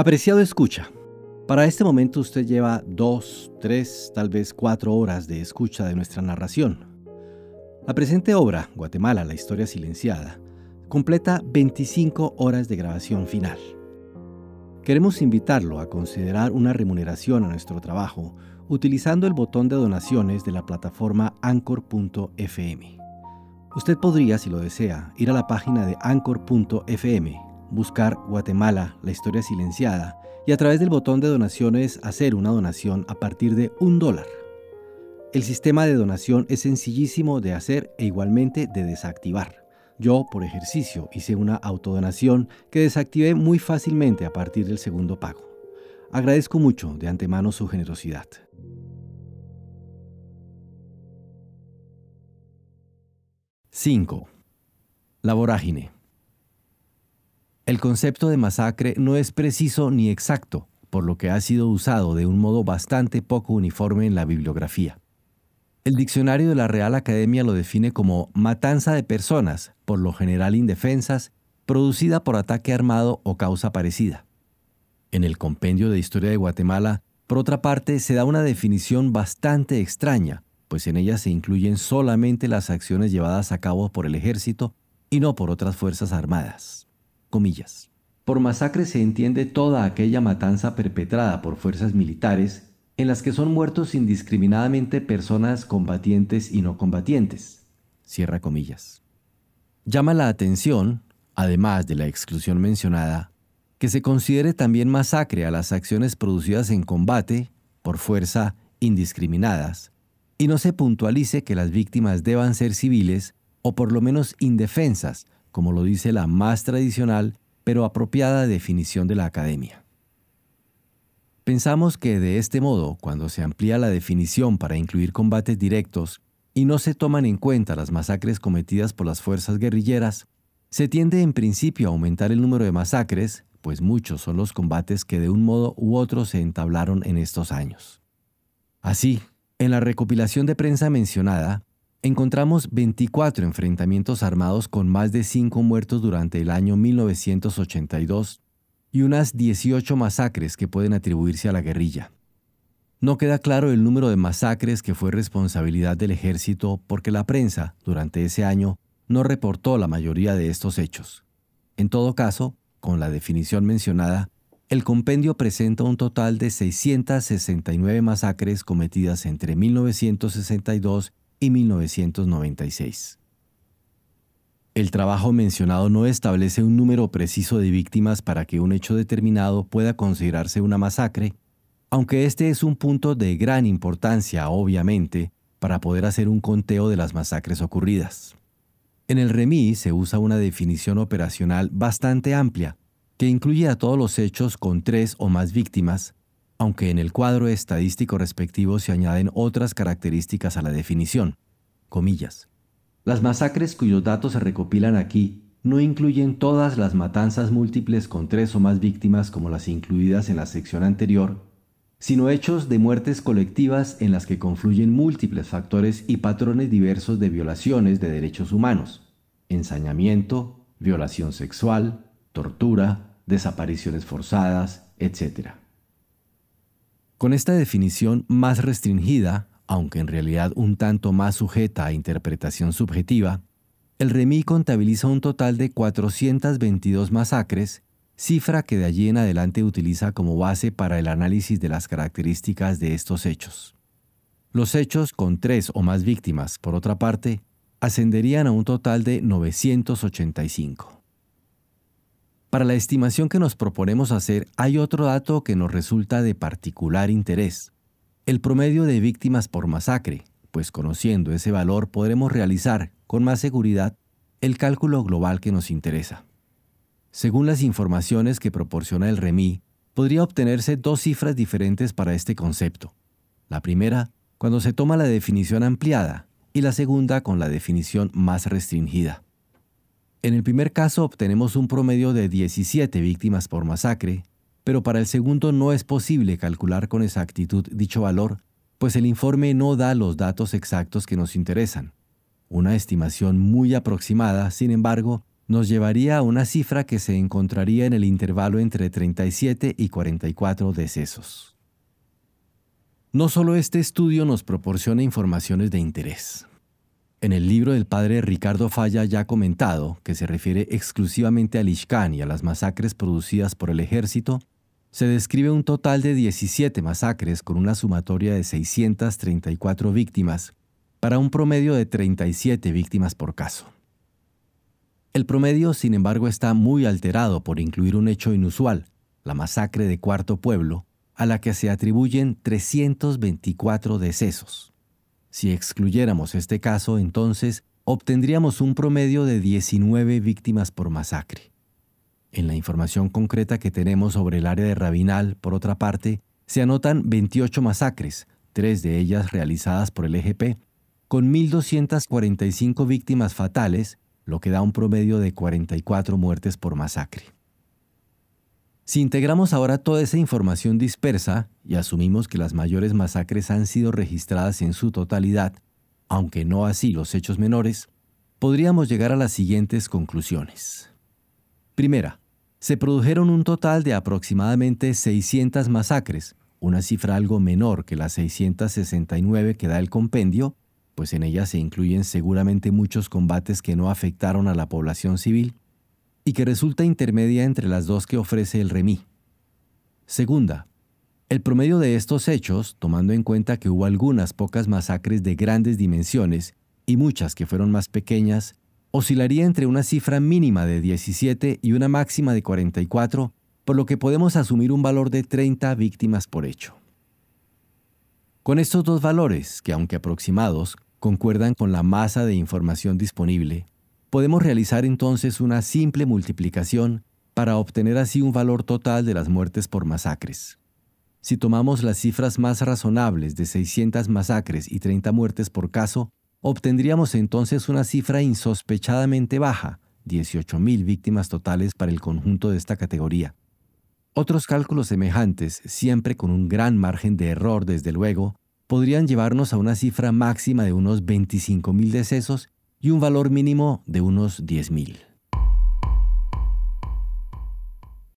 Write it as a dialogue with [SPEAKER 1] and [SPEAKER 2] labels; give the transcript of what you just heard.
[SPEAKER 1] Apreciado escucha. Para este momento usted lleva dos, tres, tal vez cuatro horas de escucha de nuestra narración. La presente obra, Guatemala, la historia silenciada, completa 25 horas de grabación final. Queremos invitarlo a considerar una remuneración a nuestro trabajo utilizando el botón de donaciones de la plataforma anchor.fm. Usted podría, si lo desea, ir a la página de anchor.fm buscar Guatemala, la historia silenciada, y a través del botón de donaciones hacer una donación a partir de un dólar. El sistema de donación es sencillísimo de hacer e igualmente de desactivar. Yo, por ejercicio, hice una autodonación que desactivé muy fácilmente a partir del segundo pago. Agradezco mucho de antemano su generosidad. 5. La vorágine. El concepto de masacre no es preciso ni exacto, por lo que ha sido usado de un modo bastante poco uniforme en la bibliografía. El diccionario de la Real Academia lo define como matanza de personas, por lo general indefensas, producida por ataque armado o causa parecida. En el Compendio de Historia de Guatemala, por otra parte, se da una definición bastante extraña, pues en ella se incluyen solamente las acciones llevadas a cabo por el ejército y no por otras fuerzas armadas comillas. Por masacre se entiende toda aquella matanza perpetrada por fuerzas militares en las que son muertos indiscriminadamente personas combatientes y no combatientes. Cierra comillas. Llama la atención, además de la exclusión mencionada, que se considere también masacre a las acciones producidas en combate, por fuerza, indiscriminadas, y no se puntualice que las víctimas deban ser civiles o por lo menos indefensas como lo dice la más tradicional pero apropiada definición de la academia. Pensamos que de este modo, cuando se amplía la definición para incluir combates directos y no se toman en cuenta las masacres cometidas por las fuerzas guerrilleras, se tiende en principio a aumentar el número de masacres, pues muchos son los combates que de un modo u otro se entablaron en estos años. Así, en la recopilación de prensa mencionada, encontramos 24 enfrentamientos armados con más de 5 muertos durante el año 1982 y unas 18 masacres que pueden atribuirse a la guerrilla. No queda claro el número de masacres que fue responsabilidad del ejército porque la prensa, durante ese año, no reportó la mayoría de estos hechos. En todo caso, con la definición mencionada, el compendio presenta un total de 669 masacres cometidas entre 1962 y 1996. El trabajo mencionado no establece un número preciso de víctimas para que un hecho determinado pueda considerarse una masacre, aunque este es un punto de gran importancia, obviamente, para poder hacer un conteo de las masacres ocurridas. En el REMI se usa una definición operacional bastante amplia, que incluye a todos los hechos con tres o más víctimas, aunque en el cuadro estadístico respectivo se añaden otras características a la definición. Comillas. Las masacres cuyos datos se recopilan aquí no incluyen todas las matanzas múltiples con tres o más víctimas como las incluidas en la sección anterior, sino hechos de muertes colectivas en las que confluyen múltiples factores y patrones diversos de violaciones de derechos humanos, ensañamiento, violación sexual, tortura, desapariciones forzadas, etc. Con esta definición más restringida, aunque en realidad un tanto más sujeta a interpretación subjetiva, el REMI contabiliza un total de 422 masacres, cifra que de allí en adelante utiliza como base para el análisis de las características de estos hechos. Los hechos con tres o más víctimas, por otra parte, ascenderían a un total de 985. Para la estimación que nos proponemos hacer hay otro dato que nos resulta de particular interés, el promedio de víctimas por masacre, pues conociendo ese valor podremos realizar con más seguridad el cálculo global que nos interesa. Según las informaciones que proporciona el REMI, podría obtenerse dos cifras diferentes para este concepto. La primera, cuando se toma la definición ampliada, y la segunda con la definición más restringida. En el primer caso obtenemos un promedio de 17 víctimas por masacre, pero para el segundo no es posible calcular con exactitud dicho valor, pues el informe no da los datos exactos que nos interesan. Una estimación muy aproximada, sin embargo, nos llevaría a una cifra que se encontraría en el intervalo entre 37 y 44 decesos. No solo este estudio nos proporciona informaciones de interés. En el libro del padre Ricardo Falla ya comentado, que se refiere exclusivamente al Ishkan y a las masacres producidas por el ejército, se describe un total de 17 masacres con una sumatoria de 634 víctimas, para un promedio de 37 víctimas por caso. El promedio, sin embargo, está muy alterado por incluir un hecho inusual, la masacre de Cuarto Pueblo, a la que se atribuyen 324 decesos. Si excluyéramos este caso, entonces obtendríamos un promedio de 19 víctimas por masacre. En la información concreta que tenemos sobre el área de Rabinal, por otra parte, se anotan 28 masacres, tres de ellas realizadas por el EGP, con 1.245 víctimas fatales, lo que da un promedio de 44 muertes por masacre. Si integramos ahora toda esa información dispersa y asumimos que las mayores masacres han sido registradas en su totalidad, aunque no así los hechos menores, podríamos llegar a las siguientes conclusiones. Primera, se produjeron un total de aproximadamente 600 masacres, una cifra algo menor que las 669 que da el compendio, pues en ellas se incluyen seguramente muchos combates que no afectaron a la población civil, y que resulta intermedia entre las dos que ofrece el REMI. Segunda, el promedio de estos hechos, tomando en cuenta que hubo algunas pocas masacres de grandes dimensiones y muchas que fueron más pequeñas, oscilaría entre una cifra mínima de 17 y una máxima de 44, por lo que podemos asumir un valor de 30 víctimas por hecho. Con estos dos valores, que aunque aproximados, concuerdan con la masa de información disponible, Podemos realizar entonces una simple multiplicación para obtener así un valor total de las muertes por masacres. Si tomamos las cifras más razonables de 600 masacres y 30 muertes por caso, obtendríamos entonces una cifra insospechadamente baja, 18.000 víctimas totales para el conjunto de esta categoría. Otros cálculos semejantes, siempre con un gran margen de error desde luego, podrían llevarnos a una cifra máxima de unos 25.000 decesos y un valor mínimo de unos 10.000.